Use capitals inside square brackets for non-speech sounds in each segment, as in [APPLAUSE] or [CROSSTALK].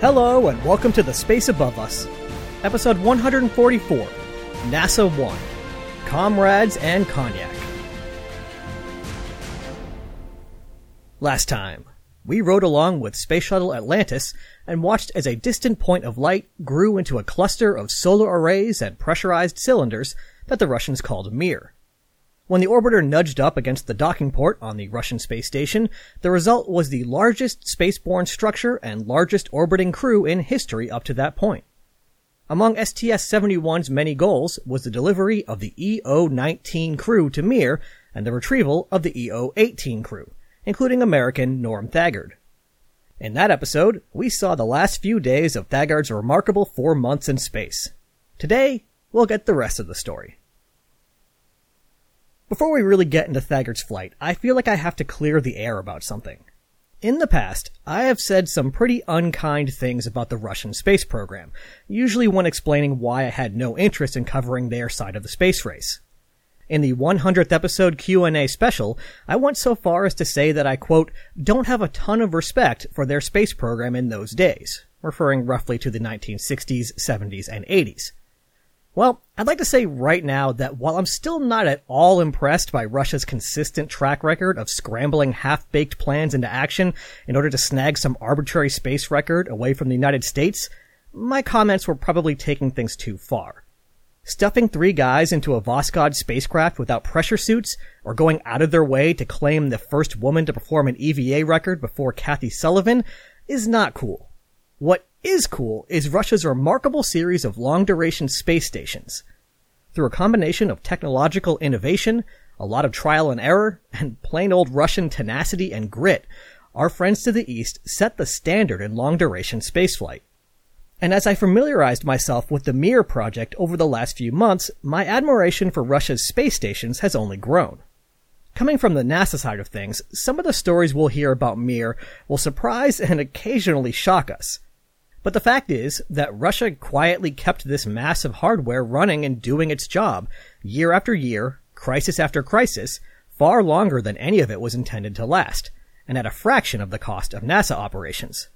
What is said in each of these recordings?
Hello, and welcome to The Space Above Us, episode 144 NASA 1 Comrades and Cognac. Last time, we rode along with Space Shuttle Atlantis and watched as a distant point of light grew into a cluster of solar arrays and pressurized cylinders that the Russians called Mir. When the orbiter nudged up against the docking port on the Russian space station, the result was the largest spaceborne structure and largest orbiting crew in history up to that point. Among STS-71's many goals was the delivery of the EO-19 crew to Mir and the retrieval of the EO-18 crew, including American Norm Thagard. In that episode, we saw the last few days of Thagard's remarkable four months in space. Today, we'll get the rest of the story. Before we really get into Thagard's flight, I feel like I have to clear the air about something. In the past, I have said some pretty unkind things about the Russian space program, usually when explaining why I had no interest in covering their side of the space race. In the 100th episode Q&A special, I went so far as to say that I quote, don't have a ton of respect for their space program in those days, referring roughly to the 1960s, 70s, and 80s. Well, I'd like to say right now that while I'm still not at all impressed by Russia's consistent track record of scrambling half-baked plans into action in order to snag some arbitrary space record away from the United States, my comments were probably taking things too far. Stuffing three guys into a Voskhod spacecraft without pressure suits, or going out of their way to claim the first woman to perform an EVA record before Kathy Sullivan, is not cool. What is cool is Russia's remarkable series of long duration space stations. Through a combination of technological innovation, a lot of trial and error, and plain old Russian tenacity and grit, our friends to the east set the standard in long duration spaceflight. And as I familiarized myself with the Mir project over the last few months, my admiration for Russia's space stations has only grown. Coming from the NASA side of things, some of the stories we'll hear about Mir will surprise and occasionally shock us. But the fact is that Russia quietly kept this massive hardware running and doing its job year after year, crisis after crisis, far longer than any of it was intended to last, and at a fraction of the cost of NASA operations.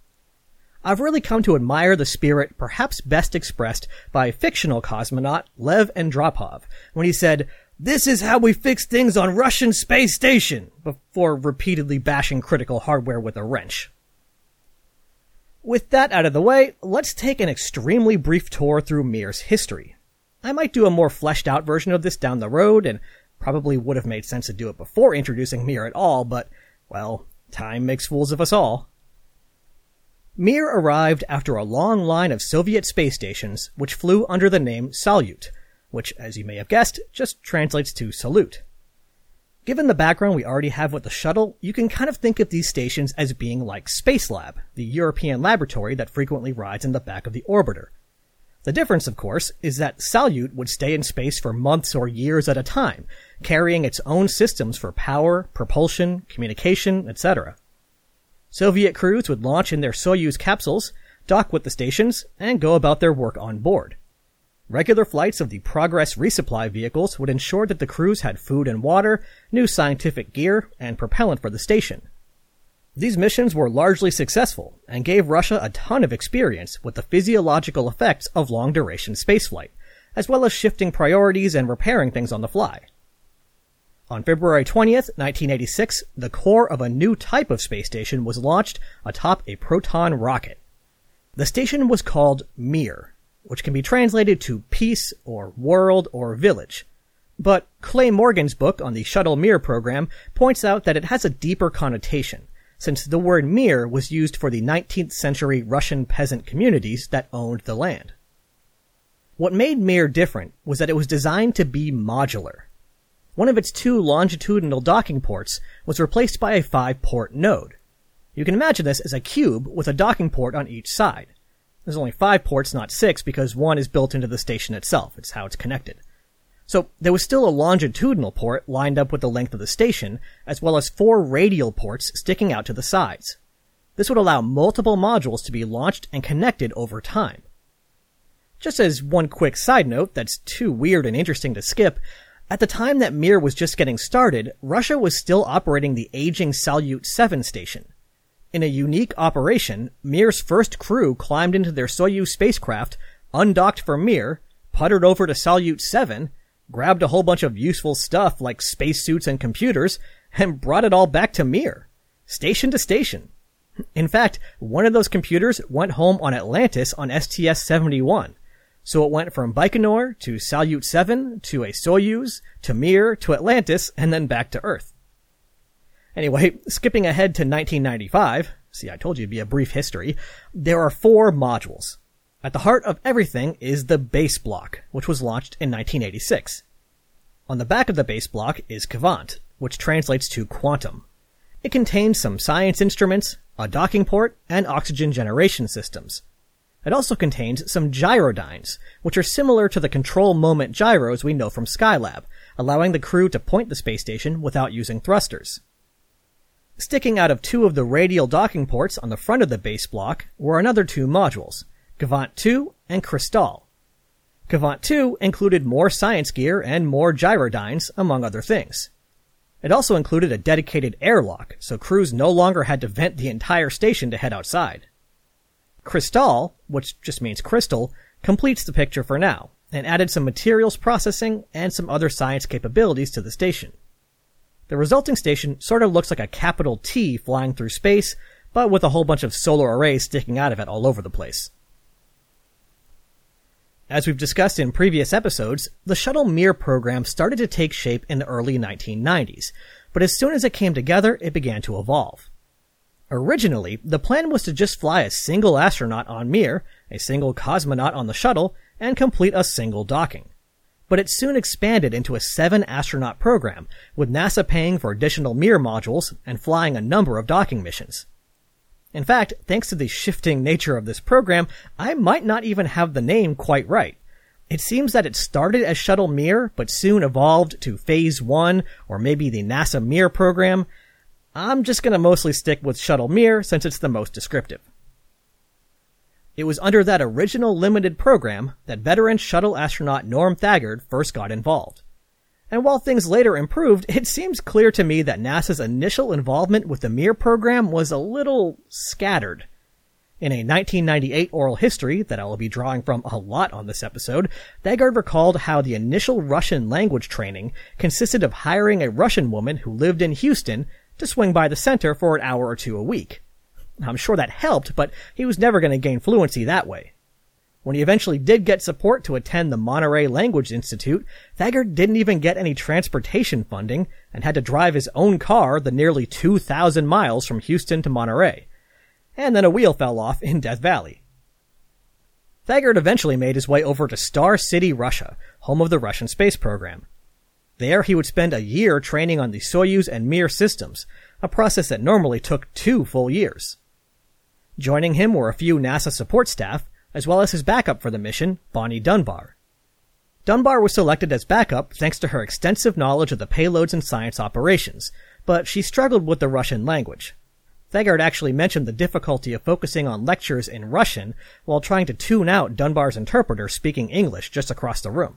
I've really come to admire the spirit perhaps best expressed by fictional cosmonaut Lev Andropov when he said, this is how we fix things on Russian space station, before repeatedly bashing critical hardware with a wrench. With that out of the way, let's take an extremely brief tour through Mir's history. I might do a more fleshed out version of this down the road, and probably would have made sense to do it before introducing Mir at all, but, well, time makes fools of us all. Mir arrived after a long line of Soviet space stations which flew under the name Salyut, which, as you may have guessed, just translates to salute. Given the background we already have with the shuttle, you can kind of think of these stations as being like Spacelab, the European laboratory that frequently rides in the back of the orbiter. The difference, of course, is that Salyut would stay in space for months or years at a time, carrying its own systems for power, propulsion, communication, etc. Soviet crews would launch in their Soyuz capsules, dock with the stations, and go about their work on board. Regular flights of the Progress resupply vehicles would ensure that the crews had food and water, new scientific gear, and propellant for the station. These missions were largely successful and gave Russia a ton of experience with the physiological effects of long duration spaceflight, as well as shifting priorities and repairing things on the fly. On February 20th, 1986, the core of a new type of space station was launched atop a Proton rocket. The station was called Mir, which can be translated to peace or world or village. But Clay Morgan's book on the Shuttle Mir program points out that it has a deeper connotation, since the word Mir was used for the 19th century Russian peasant communities that owned the land. What made Mir different was that it was designed to be modular. One of its two longitudinal docking ports was replaced by a five port node. You can imagine this as a cube with a docking port on each side. There's only five ports, not six, because one is built into the station itself. It's how it's connected. So there was still a longitudinal port lined up with the length of the station, as well as four radial ports sticking out to the sides. This would allow multiple modules to be launched and connected over time. Just as one quick side note that's too weird and interesting to skip, at the time that Mir was just getting started, Russia was still operating the aging Salyut 7 station. In a unique operation, Mir's first crew climbed into their Soyuz spacecraft, undocked from Mir, puttered over to Salyut 7, grabbed a whole bunch of useful stuff like spacesuits and computers, and brought it all back to Mir. Station to station. In fact, one of those computers went home on Atlantis on STS-71. So it went from Baikonur to Salyut 7 to a Soyuz to Mir to Atlantis and then back to Earth. Anyway, skipping ahead to 1995, see, I told you it'd be a brief history, there are four modules. At the heart of everything is the base block, which was launched in 1986. On the back of the base block is Kvant, which translates to quantum. It contains some science instruments, a docking port, and oxygen generation systems. It also contains some gyrodynes, which are similar to the control moment gyros we know from Skylab, allowing the crew to point the space station without using thrusters. Sticking out of two of the radial docking ports on the front of the base block were another two modules, Kvant 2 and Kristall. Kvant 2 included more science gear and more gyrodynes, among other things. It also included a dedicated airlock, so crews no longer had to vent the entire station to head outside. Kristall, which just means crystal, completes the picture for now, and added some materials processing and some other science capabilities to the station. The resulting station sort of looks like a capital T flying through space, but with a whole bunch of solar arrays sticking out of it all over the place. As we've discussed in previous episodes, the Shuttle Mir program started to take shape in the early 1990s, but as soon as it came together, it began to evolve. Originally, the plan was to just fly a single astronaut on Mir, a single cosmonaut on the shuttle, and complete a single docking but it soon expanded into a seven astronaut program, with NASA paying for additional Mir modules and flying a number of docking missions. In fact, thanks to the shifting nature of this program, I might not even have the name quite right. It seems that it started as Shuttle Mir, but soon evolved to Phase 1, or maybe the NASA Mir program. I'm just gonna mostly stick with Shuttle Mir since it's the most descriptive. It was under that original limited program that veteran shuttle astronaut Norm Thagard first got involved. And while things later improved, it seems clear to me that NASA's initial involvement with the Mir program was a little scattered. In a 1998 oral history that I will be drawing from a lot on this episode, Thagard recalled how the initial Russian language training consisted of hiring a Russian woman who lived in Houston to swing by the center for an hour or two a week. I'm sure that helped, but he was never going to gain fluency that way. When he eventually did get support to attend the Monterey Language Institute, Thagard didn't even get any transportation funding and had to drive his own car the nearly 2,000 miles from Houston to Monterey. And then a wheel fell off in Death Valley. Thagard eventually made his way over to Star City, Russia, home of the Russian space program. There he would spend a year training on the Soyuz and Mir systems, a process that normally took two full years. Joining him were a few NASA support staff, as well as his backup for the mission, Bonnie Dunbar. Dunbar was selected as backup thanks to her extensive knowledge of the payloads and science operations, but she struggled with the Russian language. Thagard actually mentioned the difficulty of focusing on lectures in Russian while trying to tune out Dunbar's interpreter speaking English just across the room.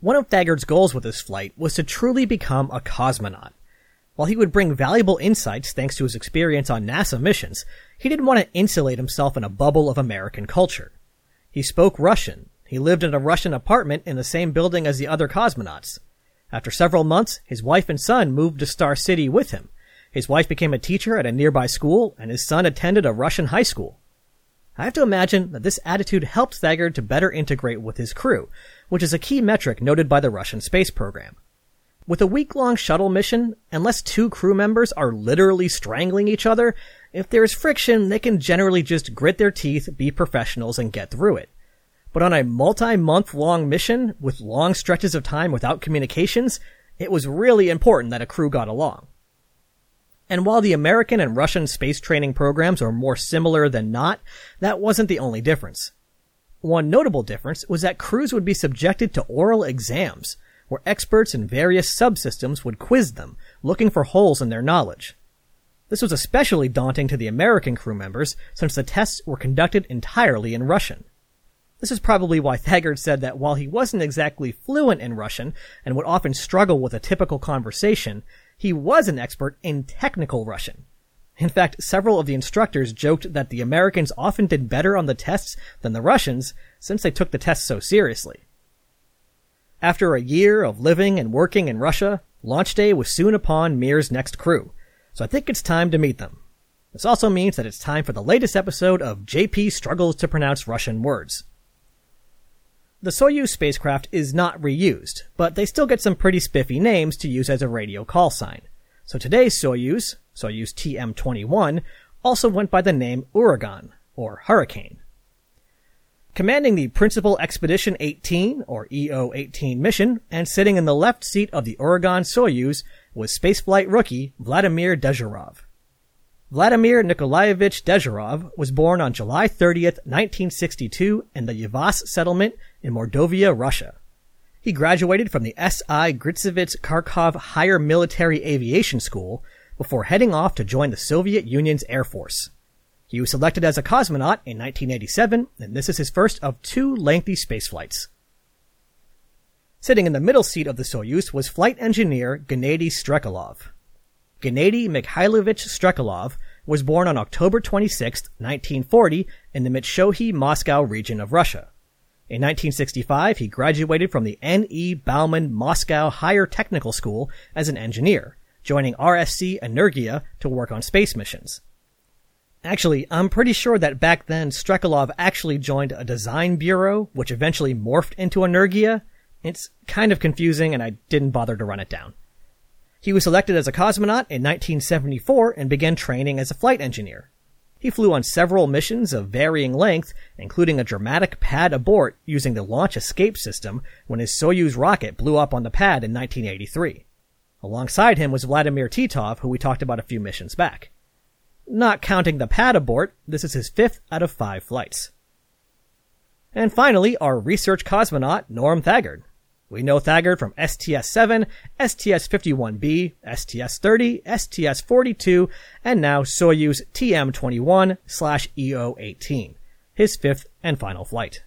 One of Thagard's goals with this flight was to truly become a cosmonaut. While he would bring valuable insights thanks to his experience on NASA missions, he didn't want to insulate himself in a bubble of American culture. He spoke Russian. He lived in a Russian apartment in the same building as the other cosmonauts. After several months, his wife and son moved to Star City with him. His wife became a teacher at a nearby school, and his son attended a Russian high school. I have to imagine that this attitude helped Thagard to better integrate with his crew, which is a key metric noted by the Russian space program. With a week long shuttle mission, unless two crew members are literally strangling each other, if there's friction, they can generally just grit their teeth, be professionals, and get through it. But on a multi-month long mission, with long stretches of time without communications, it was really important that a crew got along. And while the American and Russian space training programs are more similar than not, that wasn't the only difference. One notable difference was that crews would be subjected to oral exams, where experts in various subsystems would quiz them, looking for holes in their knowledge. This was especially daunting to the American crew members since the tests were conducted entirely in Russian. This is probably why [LAUGHS] Thagard said that while he wasn't exactly fluent in Russian and would often struggle with a typical conversation, he was an expert in technical Russian. In fact, several of the instructors joked that the Americans often did better on the tests than the Russians since they took the tests so seriously. After a year of living and working in Russia, launch day was soon upon Mir's next crew, so I think it's time to meet them. This also means that it's time for the latest episode of JP Struggles to Pronounce Russian Words. The Soyuz spacecraft is not reused, but they still get some pretty spiffy names to use as a radio call sign. So today's Soyuz, Soyuz TM-21, also went by the name Uragan, or Hurricane. Commanding the Principal Expedition 18, or EO-18 mission, and sitting in the left seat of the Uragan Soyuz was spaceflight rookie Vladimir Dezhurov. Vladimir Nikolaevich Dezhurov was born on July 30th, 1962 in the Yavas settlement in Mordovia, Russia. He graduated from the S.I. Gritsevets Kharkov Higher Military Aviation School before heading off to join the Soviet Union's Air Force. He was selected as a cosmonaut in 1987, and this is his first of two lengthy space flights. Sitting in the middle seat of the Soyuz was flight engineer Gennady Strekalov. Gennady Mikhailovich Strekalov was born on October 26, 1940, in the Mytishchi Moscow region of Russia. In 1965, he graduated from the N.E. Bauman Moscow Higher Technical School as an engineer, joining RSC Energia to work on space missions. Actually, I'm pretty sure that back then Strekalov actually joined a design bureau, which eventually morphed into Energia. It's kind of confusing and I didn't bother to run it down. He was selected as a cosmonaut in 1974 and began training as a flight engineer. He flew on several missions of varying length, including a dramatic pad abort using the launch escape system when his Soyuz rocket blew up on the pad in 1983. Alongside him was Vladimir Titov, who we talked about a few missions back. Not counting the pad abort, this is his fifth out of five flights. And finally, our research cosmonaut, Norm Thagard. We know Thagard from STS-7, STS-51B, STS-30, STS-42, and now Soyuz TM-21 slash EO-18, his fifth and final flight.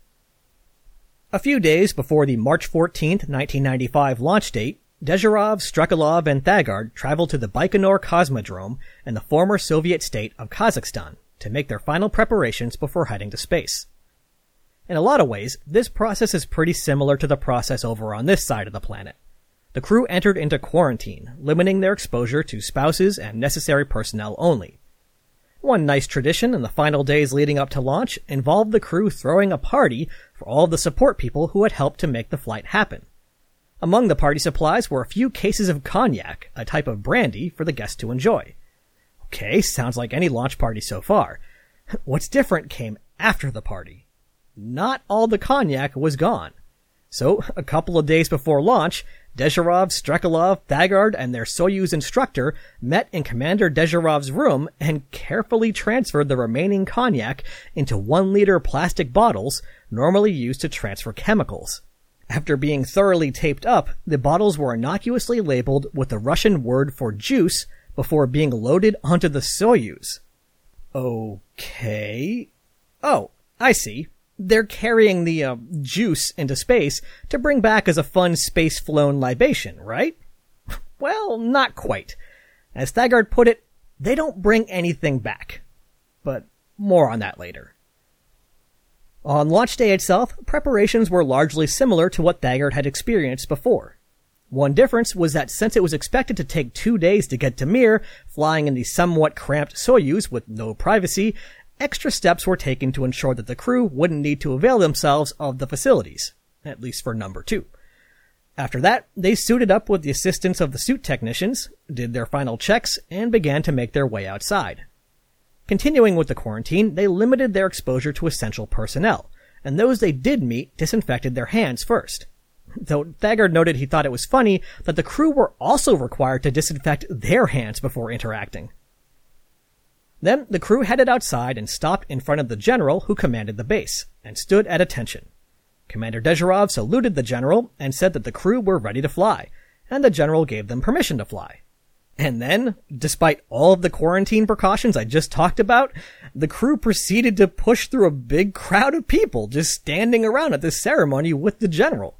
A few days before the March 14, 1995 launch date, Dezhurov, Strekalov, and Thagard traveled to the Baikonur Cosmodrome in the former Soviet state of Kazakhstan to make their final preparations before heading to space. In a lot of ways, this process is pretty similar to the process over on this side of the planet. The crew entered into quarantine, limiting their exposure to spouses and necessary personnel only. One nice tradition in the final days leading up to launch involved the crew throwing a party for all the support people who had helped to make the flight happen. Among the party supplies were a few cases of cognac, a type of brandy for the guests to enjoy. Okay, sounds like any launch party so far. [LAUGHS] What's different came after the party not all the cognac was gone. So, [LAUGHS] a couple of days before launch, Dezhurov, Strekalov, Thagard, and their Soyuz instructor met in Commander Dezhurov's room and carefully transferred the remaining cognac into one liter plastic bottles normally used to transfer chemicals. After being thoroughly taped up, the bottles were innocuously labeled with the Russian word for juice before being loaded onto the Soyuz. Okay. Oh, I see they're carrying the uh, juice into space to bring back as a fun space flown libation, right? [LAUGHS] well, not quite. As Thagard put it, they don't bring anything back. But more on that later. On launch day itself, preparations were largely similar to what Thagard had experienced before. One difference was that since it was expected to take two days to get to Mir, flying in the somewhat cramped Soyuz with no privacy, extra steps were taken to ensure that the crew wouldn't need to avail themselves of the facilities, at least for number two. After that, they suited up with the assistance of the suit technicians, did their final checks, and began to make their way outside. Continuing with the quarantine, they limited their exposure to essential personnel, and those they did meet disinfected their hands first. Though Thagard noted he thought it was funny that the crew were also required to disinfect their hands before interacting. Then the crew headed outside and stopped in front of the general who commanded the base, and stood at attention. Commander Dezhurov saluted the general and said that the crew were ready to fly, and the general gave them permission to fly. And then, despite all of the quarantine precautions I just talked about, the crew proceeded to push through a big crowd of people just standing around at this ceremony with the general.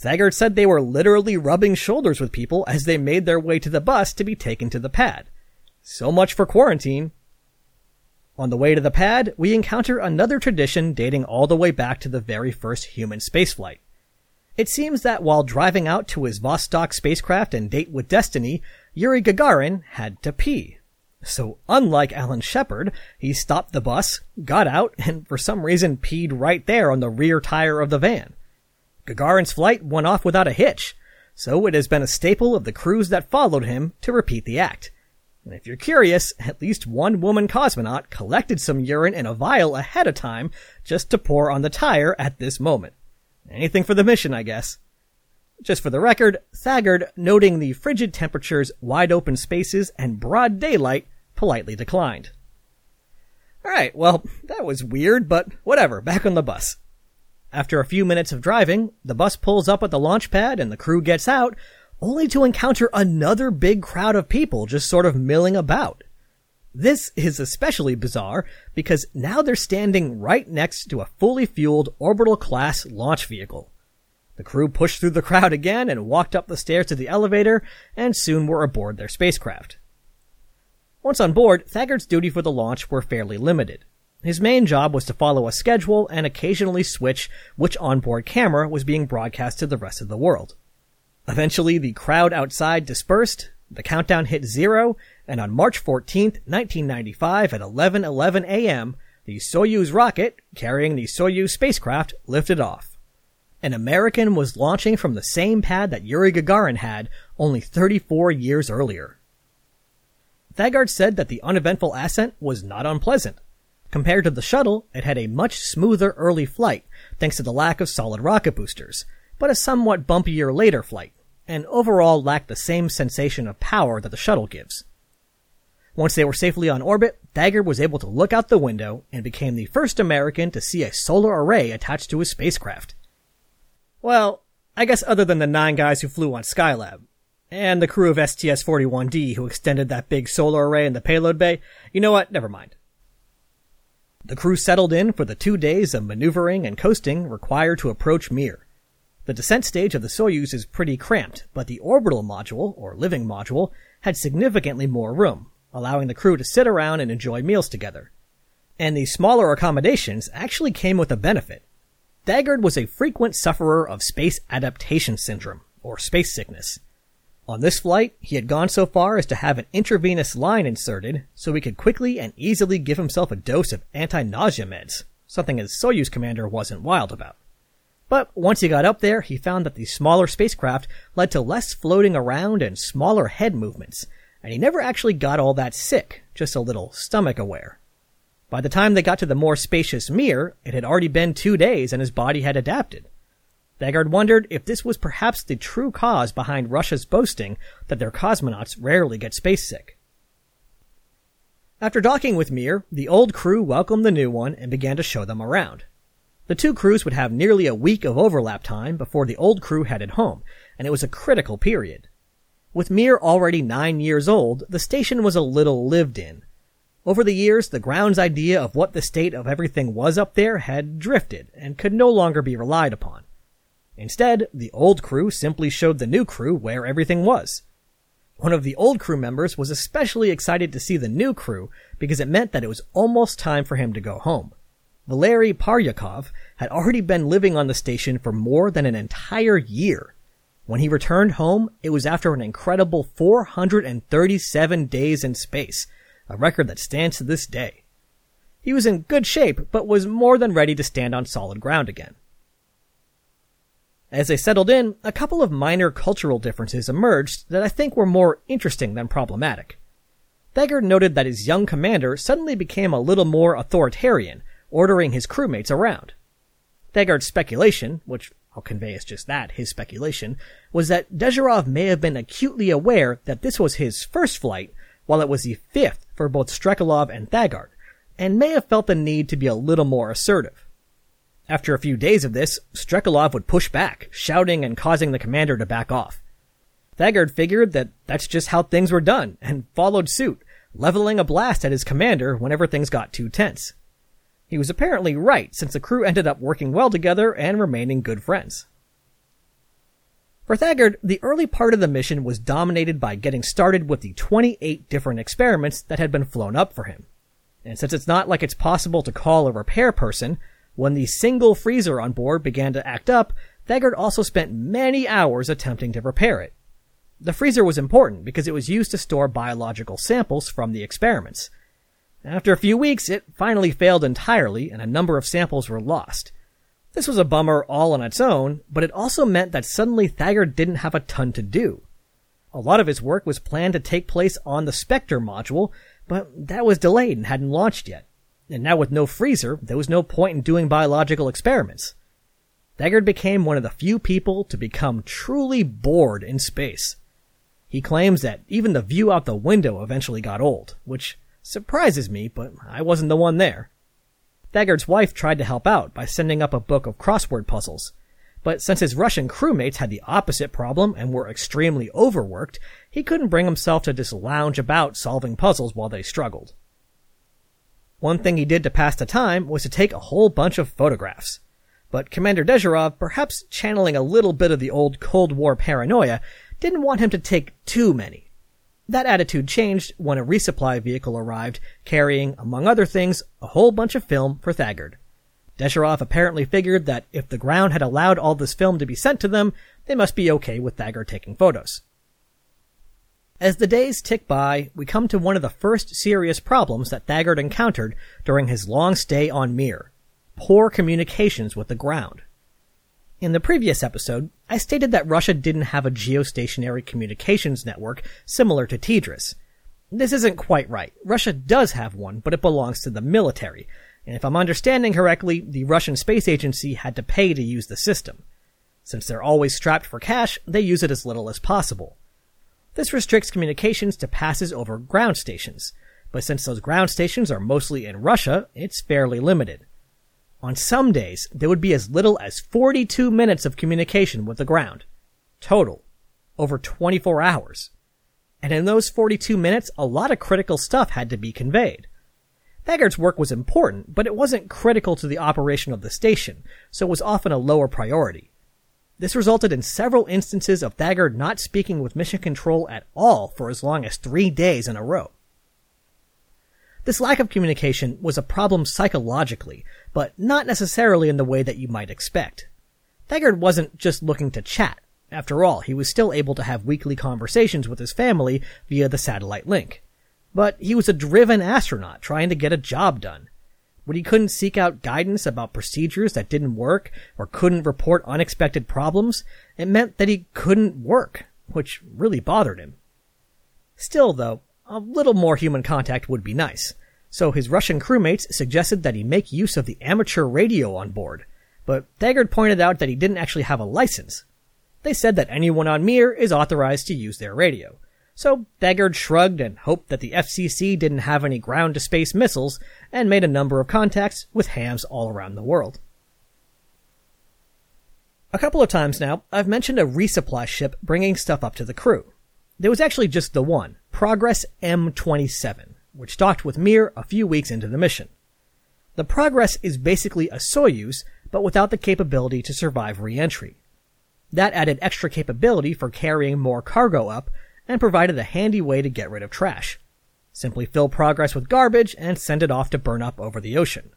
Thagard said they were literally rubbing shoulders with people as they made their way to the bus to be taken to the pad. So much for quarantine. On the way to the pad, we encounter another tradition dating all the way back to the very first human spaceflight. It seems that while driving out to his Vostok spacecraft and date with Destiny, Yuri Gagarin had to pee. So unlike Alan Shepard, he stopped the bus, got out, and for some reason peed right there on the rear tire of the van. Gagarin's flight went off without a hitch, so it has been a staple of the crews that followed him to repeat the act. And if you're curious, at least one woman cosmonaut collected some urine in a vial ahead of time just to pour on the tire at this moment. Anything for the mission, I guess. Just for the record, Thagard, noting the frigid temperatures, wide open spaces, and broad daylight, politely declined. Alright, well, that was weird, but whatever, back on the bus. After a few minutes of driving, the bus pulls up at the launch pad and the crew gets out, only to encounter another big crowd of people just sort of milling about. This is especially bizarre because now they're standing right next to a fully fueled orbital class launch vehicle. The crew pushed through the crowd again and walked up the stairs to the elevator and soon were aboard their spacecraft. Once on board, Thagard's duty for the launch were fairly limited. His main job was to follow a schedule and occasionally switch which onboard camera was being broadcast to the rest of the world. Eventually, the crowd outside dispersed, the countdown hit zero, and on March 14, 1995 at 11:11 a.m., the Soyuz rocket carrying the Soyuz spacecraft lifted off. An American was launching from the same pad that Yuri Gagarin had only 34 years earlier. Thagard said that the uneventful ascent was not unpleasant. Compared to the shuttle, it had a much smoother early flight, thanks to the lack of solid rocket boosters, but a somewhat bumpier later flight, and overall lacked the same sensation of power that the shuttle gives. Once they were safely on orbit, Thagard was able to look out the window and became the first American to see a solar array attached to his spacecraft. Well, I guess other than the nine guys who flew on Skylab, and the crew of STS-41D who extended that big solar array in the payload bay, you know what? Never mind. The crew settled in for the two days of maneuvering and coasting required to approach Mir. The descent stage of the Soyuz is pretty cramped, but the orbital module, or living module, had significantly more room, allowing the crew to sit around and enjoy meals together. And the smaller accommodations actually came with a benefit. Thagard was a frequent sufferer of space adaptation syndrome, or space sickness. On this flight, he had gone so far as to have an intravenous line inserted so he could quickly and easily give himself a dose of anti-nausea meds, something his Soyuz commander wasn't wild about. But once he got up there, he found that the smaller spacecraft led to less floating around and smaller head movements, and he never actually got all that sick, just a little stomach aware. By the time they got to the more spacious Mir, it had already been two days and his body had adapted. Thagard wondered if this was perhaps the true cause behind Russia's boasting that their cosmonauts rarely get space sick. After docking with Mir, the old crew welcomed the new one and began to show them around. The two crews would have nearly a week of overlap time before the old crew headed home, and it was a critical period. With Mir already nine years old, the station was a little lived in. Over the years, the ground's idea of what the state of everything was up there had drifted and could no longer be relied upon. Instead, the old crew simply showed the new crew where everything was. One of the old crew members was especially excited to see the new crew because it meant that it was almost time for him to go home. Valery Polyakov had already been living on the station for more than an entire year. When he returned home, it was after an incredible 437 days in space, a record that stands to this day. He was in good shape, but was more than ready to stand on solid ground again. As they settled in, a couple of minor cultural differences emerged that I think were more interesting than problematic. Thagard noted that his young commander suddenly became a little more authoritarian, ordering his crewmates around. Thagard's speculation, which I'll convey as just that, his speculation, was that Dezhurov may have been acutely aware that this was his first flight, while it was the fifth for both Strekalov and Thagard, and may have felt the need to be a little more assertive. After a few days of this, Strekalov would push back, shouting and causing the commander to back off. Thagard figured that that's just how things were done, and followed suit, leveling a blast at his commander whenever things got too tense. He was apparently right, since the crew ended up working well together and remaining good friends. For Thagard, the early part of the mission was dominated by getting started with the 28 different experiments that had been flown up for him. And since it's not like it's possible to call a repair person, when the single freezer on board began to act up, Thagard also spent many hours attempting to repair it. The freezer was important because it was used to store biological samples from the experiments. After a few weeks, it finally failed entirely and a number of samples were lost. This was a bummer all on its own, but it also meant that suddenly Thagard didn't have a ton to do. A lot of his work was planned to take place on the Spektr module, but that was delayed and hadn't launched yet. And now with no freezer, there was no point in doing biological experiments. Thagard became one of the few people to become truly bored in space. He claims that even the view out the window eventually got old, which surprises me, but I wasn't the one there. Thagard's wife tried to help out by sending up a book of crossword puzzles. But since his Russian crewmates had the opposite problem and were extremely overworked, he couldn't bring himself to just lounge about solving puzzles while they struggled. One thing he did to pass the time was to take a whole bunch of photographs. But Commander Dezhurov, perhaps channeling a little bit of the old Cold War paranoia, didn't want him to take too many. That attitude changed when a resupply vehicle arrived, carrying, among other things, a whole bunch of film for Thagard. Dezhurov apparently figured that if the ground had allowed all this film to be sent to them, they must be okay with Thagard taking photos. As the days tick by, we come to one of the first serious problems that Thagard encountered during his long stay on Mir. Poor communications with the ground. In the previous episode, I stated that Russia didn't have a geostationary communications network similar to TDRS. This isn't quite right. Russia does have one, but it belongs to the military. And if I'm understanding correctly, the Russian Space Agency had to pay to use the system. Since they're always strapped for cash, they use it as little as possible. This restricts communications to passes over ground stations, but since those ground stations are mostly in Russia, it's fairly limited. On some days, there would be as little as 42 minutes of communication with the ground. Total. Over 24 hours. And in those 42 minutes, a lot of critical stuff had to be conveyed. Thagard's work was important, but it wasn't critical to the operation of the station, so it was often a lower priority. This resulted in several instances of Thagard not speaking with Mission Control at all for as long as three days in a row. This lack of communication was a problem psychologically, but not necessarily in the way that you might expect. Thagard wasn't just looking to chat. After all, he was still able to have weekly conversations with his family via the satellite link. But he was a driven astronaut trying to get a job done. When he couldn't seek out guidance about procedures that didn't work or couldn't report unexpected problems, it meant that he couldn't work, which really bothered him. Still though, a little more human contact would be nice. So his Russian crewmates suggested that he make use of the amateur radio on board. But Thagard pointed out that he didn't actually have a license. They said that anyone on Mir is authorized to use their radio. So Thagard shrugged and hoped that the FCC didn't have any ground to space missiles and made a number of contacts with hams all around the world. A couple of times now, I've mentioned a resupply ship bringing stuff up to the crew. There was actually just the one, Progress M27, which docked with Mir a few weeks into the mission. The Progress is basically a Soyuz, but without the capability to survive re-entry. That added extra capability for carrying more cargo up and provided a handy way to get rid of trash. Simply fill Progress with garbage and send it off to burn up over the ocean.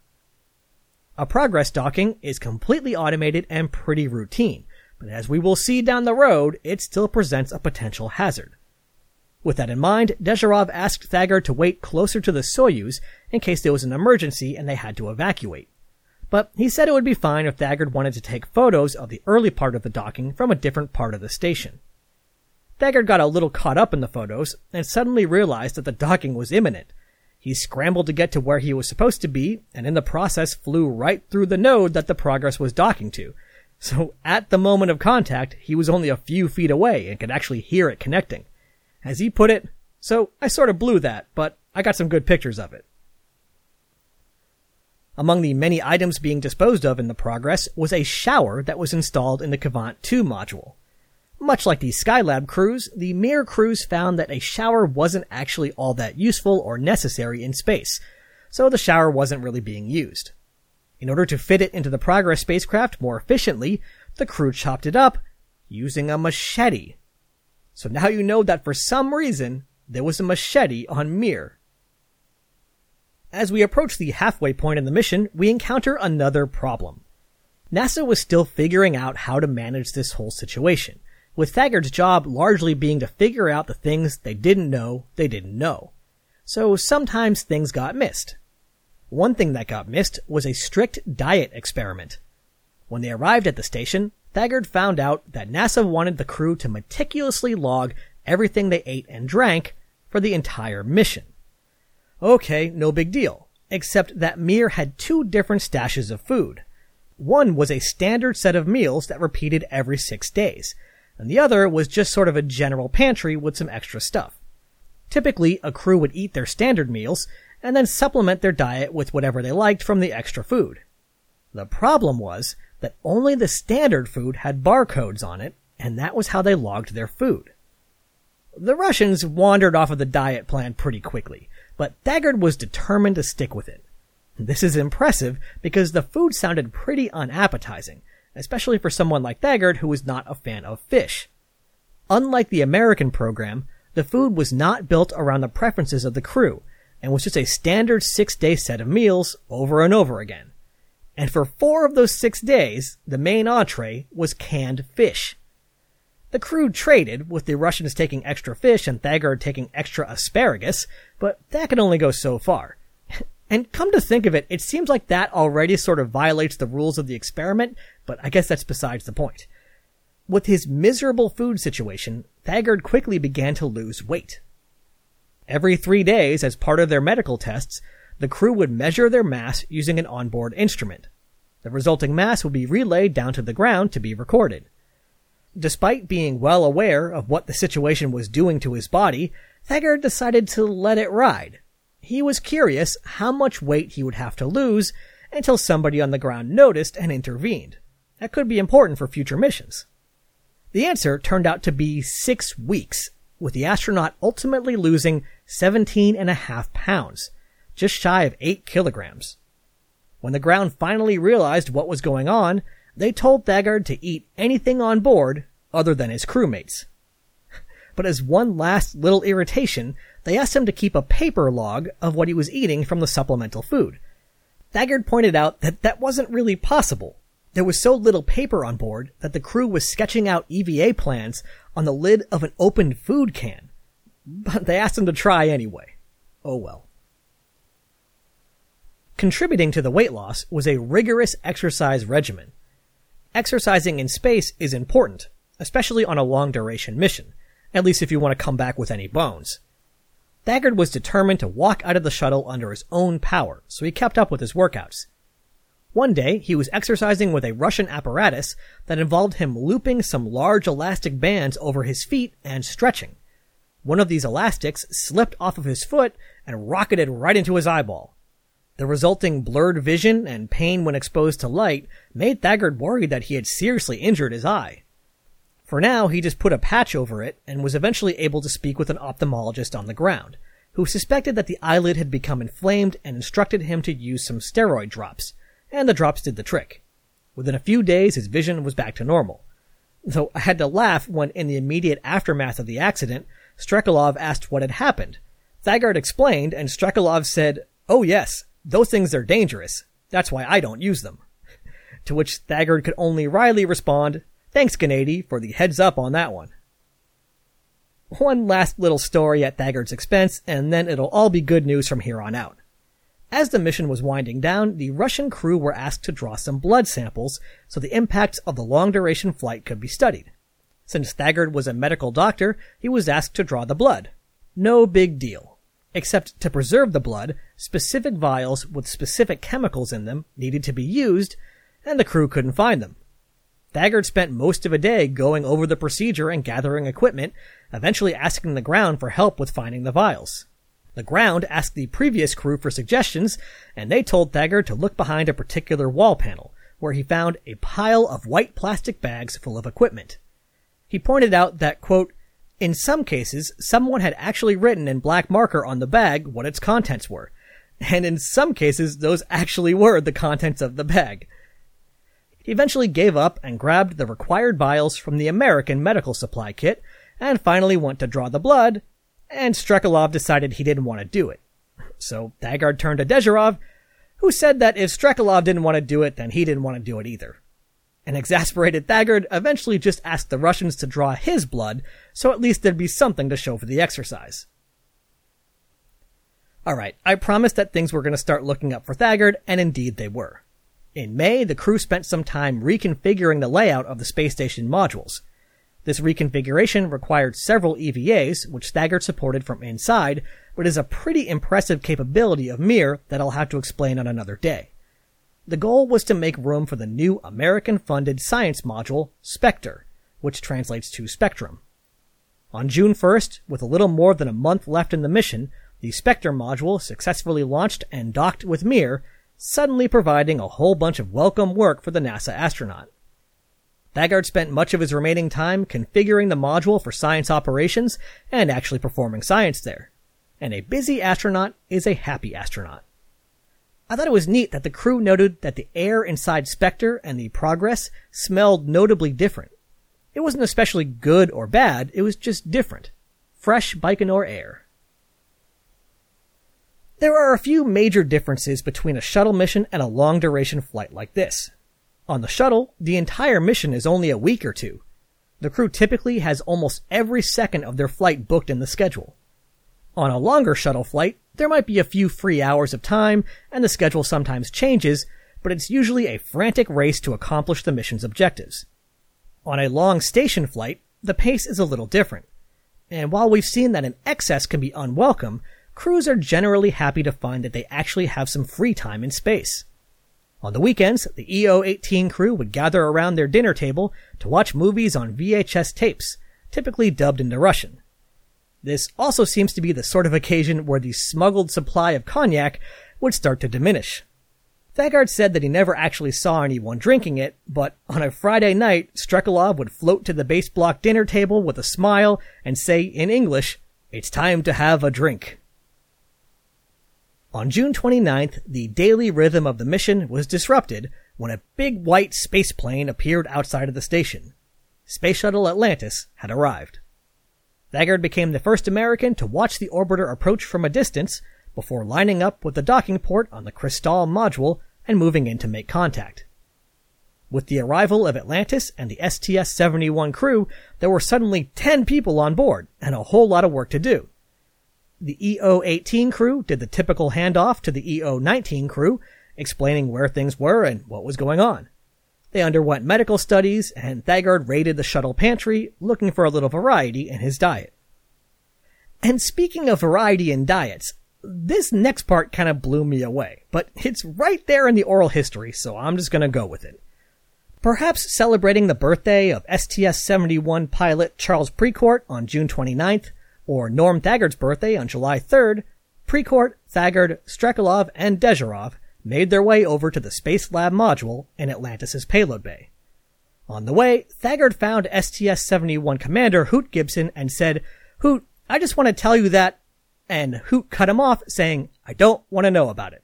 A Progress docking is completely automated and pretty routine, but as we will see down the road, it still presents a potential hazard. With that in mind, Dezhurov asked Thagard to wait closer to the Soyuz in case there was an emergency and they had to evacuate. But he said it would be fine if Thagard wanted to take photos of the early part of the docking from a different part of the station. Thagard got a little caught up in the photos and suddenly realized that the docking was imminent. He scrambled to get to where he was supposed to be and in the process flew right through the node that the Progress was docking to, so at the moment of contact, he was only a few feet away and could actually hear it connecting. As he put it, so I sort of blew that, but I got some good pictures of it. Among the many items being disposed of in the progress was a shower that was installed in the Kvant 2 module. Much like the Skylab crews, the Mir crews found that a shower wasn't actually all that useful or necessary in space, so the shower wasn't really being used. In order to fit it into the Progress spacecraft more efficiently, the crew chopped it up using a machete. So now you know that for some reason, there was a machete on Mir. As we approach the halfway point in the mission, we encounter another problem. NASA was still figuring out how to manage this whole situation, with Thagard's job largely being to figure out the things they didn't know they didn't know. So sometimes things got missed. One thing that got missed was a strict diet experiment. When they arrived at the station, Thagard found out that NASA wanted the crew to meticulously log everything they ate and drank for the entire mission. Okay, no big deal, except that Mir had two different stashes of food. One was a standard set of meals that repeated every six days, and the other was just sort of a general pantry with some extra stuff. Typically, a crew would eat their standard meals and then supplement their diet with whatever they liked from the extra food. The problem was that only the standard food had barcodes on it, and that was how they logged their food. The Russians wandered off of the diet plan pretty quickly, but Thagard was determined to stick with it. This is impressive because the food sounded pretty unappetizing, especially for someone like Thagard who was not a fan of fish. Unlike the American program, the food was not built around the preferences of the crew, and was just a standard six day set of meals over and over again. And for four of those six days, the main entree was canned fish. The crew traded, with the Russians taking extra fish and Thagard taking extra asparagus, but that could only go so far. [LAUGHS] And come to think of it, it seems like that already sort of violates the rules of the experiment, but I guess that's besides the point. With his miserable food situation, Thagard quickly began to lose weight. Every three days, as part of their medical tests, the crew would measure their mass using an onboard instrument. The resulting mass would be relayed down to the ground to be recorded. Despite being well aware of what the situation was doing to his body, Thagard decided to let it ride, he was curious how much weight he would have to lose until somebody on the ground noticed and intervened. That could be important for future missions. The answer turned out to be six weeks, with the astronaut ultimately losing 17 and a half pounds, just shy of 8 kilograms. When the ground finally realized what was going on, they told Thagard to eat anything on board other than his crewmates. [LAUGHS] But as one last little irritation, they asked him to keep a paper log of what he was eating from the supplemental food. Thagard pointed out that that wasn't really possible. There was so little paper on board that the crew was sketching out EVA plans on the lid of an opened food can. [LAUGHS] But they asked him to try anyway. Oh well. Contributing to the weight loss was a rigorous exercise regimen. Exercising in space is important, especially on a long duration mission, at least if you want to come back with any bones. Thagard was determined to walk out of the shuttle under his own power, so he kept up with his workouts. One day, he was exercising with a Russian apparatus that involved him looping some large elastic bands over his feet and stretching. One of these elastics slipped off of his foot and rocketed right into his eyeball. The resulting blurred vision and pain when exposed to light made Thagard worried that he had seriously injured his eye. For now, he just put a patch over it and was eventually able to speak with an ophthalmologist on the ground, who suspected that the eyelid had become inflamed and instructed him to use some steroid drops, and the drops did the trick. Within a few days, his vision was back to normal. Though I had to laugh when, in the immediate aftermath of the accident, Strekalov asked what had happened. Thagard explained, and Strekalov said, Oh yes, those things are dangerous. That's why I don't use them. to which Thagard could only wryly respond, Thanks, Gennady, for the heads up on that one. One last little story at Thagard's expense, and then it'll all be good news from here on out. As the mission was winding down, the Russian crew were asked to draw some blood samples so the impacts of the long duration flight could be studied. Since Thagard was a medical doctor, he was asked to draw the blood. No big deal. Except to preserve the blood, specific vials with specific chemicals in them needed to be used, and the crew couldn't find them. Thagard spent most of a day going over the procedure and gathering equipment, eventually asking the ground for help with finding the vials. The ground asked the previous crew for suggestions, and they told Thagard to look behind a particular wall panel, where he found a pile of white plastic bags full of equipment. He pointed out that, quote, in some cases, someone had actually written in black marker on the bag what its contents were. And in some cases, those actually were the contents of the bag. he eventually gave up and grabbed the required vials from the American medical supply kit and finally went to draw the blood, and Strekalov decided he didn't want to do it. So Thagard turned to Dezhurov, who said that if Strekalov didn't want to do it, then he didn't want to do it either. An exasperated Thagard eventually just asked the Russians to draw his blood, so at least there'd be something to show for the exercise. Alright, I promised that things were going to start looking up for Thagard, and indeed they were. In May, the crew spent some time reconfiguring the layout of the space station modules. This reconfiguration required several EVAs, which Thagard supported from inside, but is a pretty impressive capability of Mir that I'll have to explain on another day. The goal was to make room for the new American-funded science module, Spektr, which translates to Spectrum. On June 1st, with a little more than a month left in the mission, the Spektr module successfully launched and docked with Mir, suddenly providing a whole bunch of welcome work for the NASA astronaut. Thagard spent much of his remaining time configuring the module for science operations and actually performing science there. And a busy astronaut is a happy astronaut. I thought it was neat that the crew noted that the air inside Spektr and the Progress smelled notably different. It wasn't especially good or bad, it was just different. Fresh Baikonur air. There are a few major differences between a shuttle mission and a long duration flight like this. On the shuttle, the entire mission is only a week or two. The crew typically has almost every second of their flight booked in the schedule. On a longer shuttle flight, there might be a few free hours of time, and the schedule sometimes changes, but it's usually a frantic race to accomplish the mission's objectives. On a long station flight, the pace is a little different. And while we've seen that an excess can be unwelcome, crews are generally happy to find that they actually have some free time in space. On the weekends, the EO-18 crew would gather around their dinner table to watch movies on VHS tapes, typically dubbed into Russian. This also seems to be the sort of occasion where the smuggled supply of cognac would start to diminish. Thagard said that he never actually saw anyone drinking it, but on a Friday night, Strekalov would float to the base block dinner table with a smile and say in English, It's time to have a drink. On June 29th, the daily rhythm of the mission was disrupted when a big white space plane appeared outside of the station. Space Shuttle Atlantis had arrived. Thagard became the first American to watch the orbiter approach from a distance before lining up with the docking port on the Kristall module and moving in to make contact. With the arrival of Atlantis and the STS-71 crew, there were suddenly 10 people on board and a whole lot of work to do. The EO-18 crew did the typical handoff to the EO-19 crew, explaining where things were and what was going on. They underwent medical studies, and Thagard raided the shuttle pantry, looking for a little variety in his diet. And speaking of variety in diets, this next part kind of blew me away, but it's right there in the oral history, so I'm just gonna go with it. Perhaps celebrating the birthday of STS-71 pilot Charles Precourt on June 29th, or Norm Thagard's birthday on July 3rd, Precourt, Thagard, Strekalov, and Dezhurov made their way over to the Space Lab module in Atlantis' payload bay. On the way, Thagard found STS-71 commander Hoot Gibson and said, Hoot, I just want to tell you that, and Hoot cut him off saying, I don't want to know about it.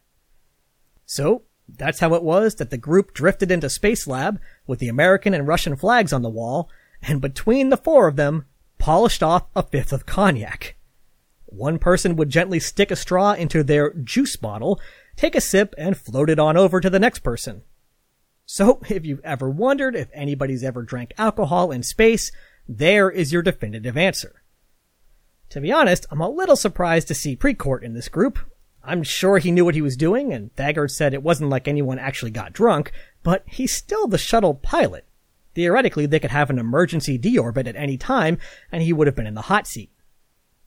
So, that's how it was that the group drifted into Space Lab with the American and Russian flags on the wall, and between the four of them, polished off a fifth of cognac. One person would gently stick a straw into their juice bottle take a sip, and float it on over to the next person. So, if you've ever wondered if anybody's ever drank alcohol in space, there is your definitive answer. To be honest, I'm a little surprised to see Precourt in this group. I'm sure he knew what he was doing, and Thagard said it wasn't like anyone actually got drunk, but he's still the shuttle pilot. Theoretically, they could have an emergency deorbit at any time, and he would have been in the hot seat.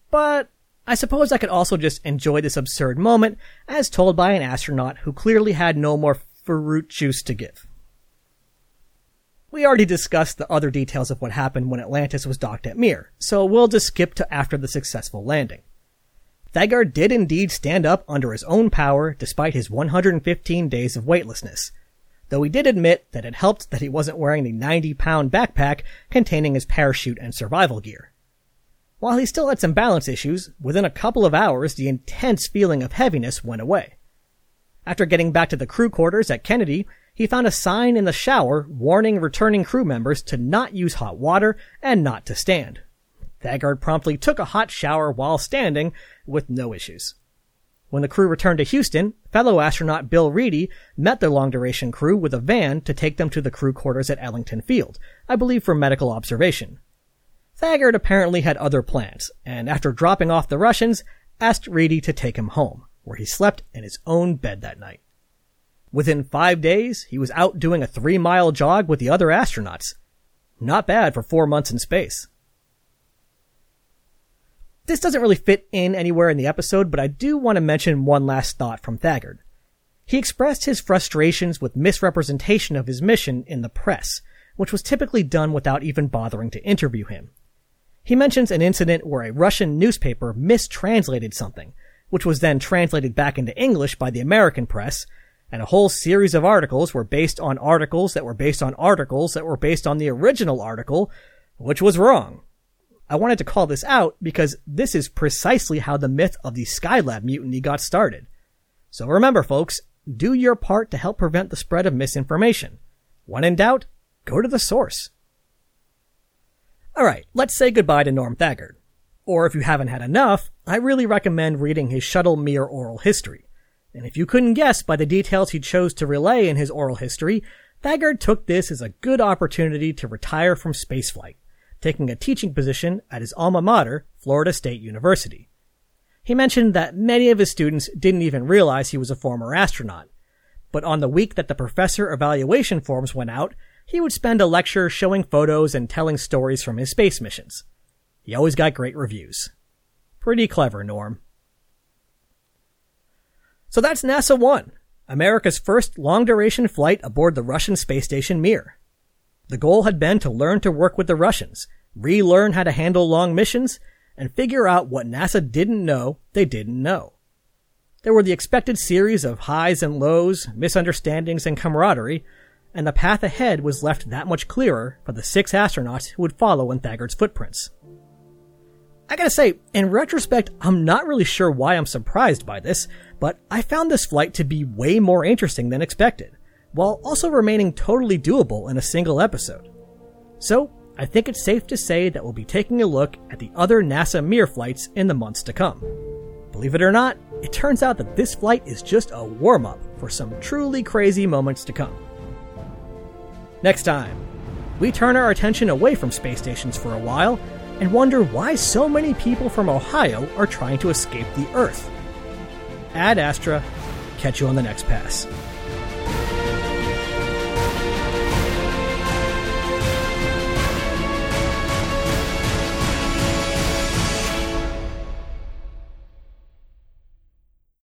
But I suppose I could also just enjoy this absurd moment as told by an astronaut who clearly had no more fruit juice to give. We already discussed the other details of what happened when Atlantis was docked at Mir, so we'll just skip to after the successful landing. Thagard did indeed stand up under his own power despite his 115 days of weightlessness, though he did admit that it helped that he wasn't wearing the 90 pound backpack containing his parachute and survival gear. While he still had some balance issues, within a couple of hours the intense feeling of heaviness went away. After getting back to the crew quarters at Kennedy, he found a sign in the shower warning returning crew members to not use hot water and not to stand. Thagard promptly took a hot shower while standing with no issues. When the crew returned to Houston, fellow astronaut Bill Readdy met the long duration crew with a van to take them to the crew quarters at Ellington Field, I believe for medical observation. Thagard apparently had other plans, and after dropping off the Russians, asked Readdy to take him home, where he slept in his own bed that night. Within five days, he was out doing a three mile jog with the other astronauts. Not bad for four months in space. This doesn't really fit in anywhere in the episode, but I do want to mention one last thought from Thagard. He expressed his frustrations with misrepresentation of his mission in the press, which was typically done without even bothering to interview him. He mentions an incident where a Russian newspaper mistranslated something, which was then translated back into English by the American press, and a whole series of articles were based on articles that were based on articles that were based on the original article, which was wrong. I wanted to call this out because this is precisely how the myth of the Skylab mutiny got started. So remember folks, do your part to help prevent the spread of misinformation. When in doubt, go to the source. Alright, let's say goodbye to Norm Thagard. Or if you haven't had enough, I really recommend reading his Shuttle Mir oral history. And if you couldn't guess by the details he chose to relay in his oral history, Thagard took this as a good opportunity to retire from spaceflight taking a teaching position at his alma mater, Florida State University. He mentioned that many of his students didn't even realize he was a former astronaut. But on the week that the professor evaluation forms went out, he would spend a lecture showing photos and telling stories from his space missions. He always got great reviews. Pretty clever, Norm. So that's NASA 1, America's first long duration flight aboard the Russian space station Mir. The goal had been to learn to work with the Russians, relearn how to handle long missions, and figure out what NASA didn't know they didn't know. There were the expected series of highs and lows, misunderstandings, and camaraderie, and the path ahead was left that much clearer for the six astronauts who would follow in Thagard's footprints. I gotta say, in retrospect, I'm not really sure why I'm surprised by this, but I found this flight to be way more interesting than expected while also remaining totally doable in a single episode. So, I think it's safe to say that we'll be taking a look at the other NASA Mir flights in the months to come. Believe it or not, it turns out that this flight is just a warm up for some truly crazy moments to come. Next time, we turn our attention away from space stations for a while and wonder why so many people from Ohio are trying to escape the Earth. Ad Astra, catch you on the next pass.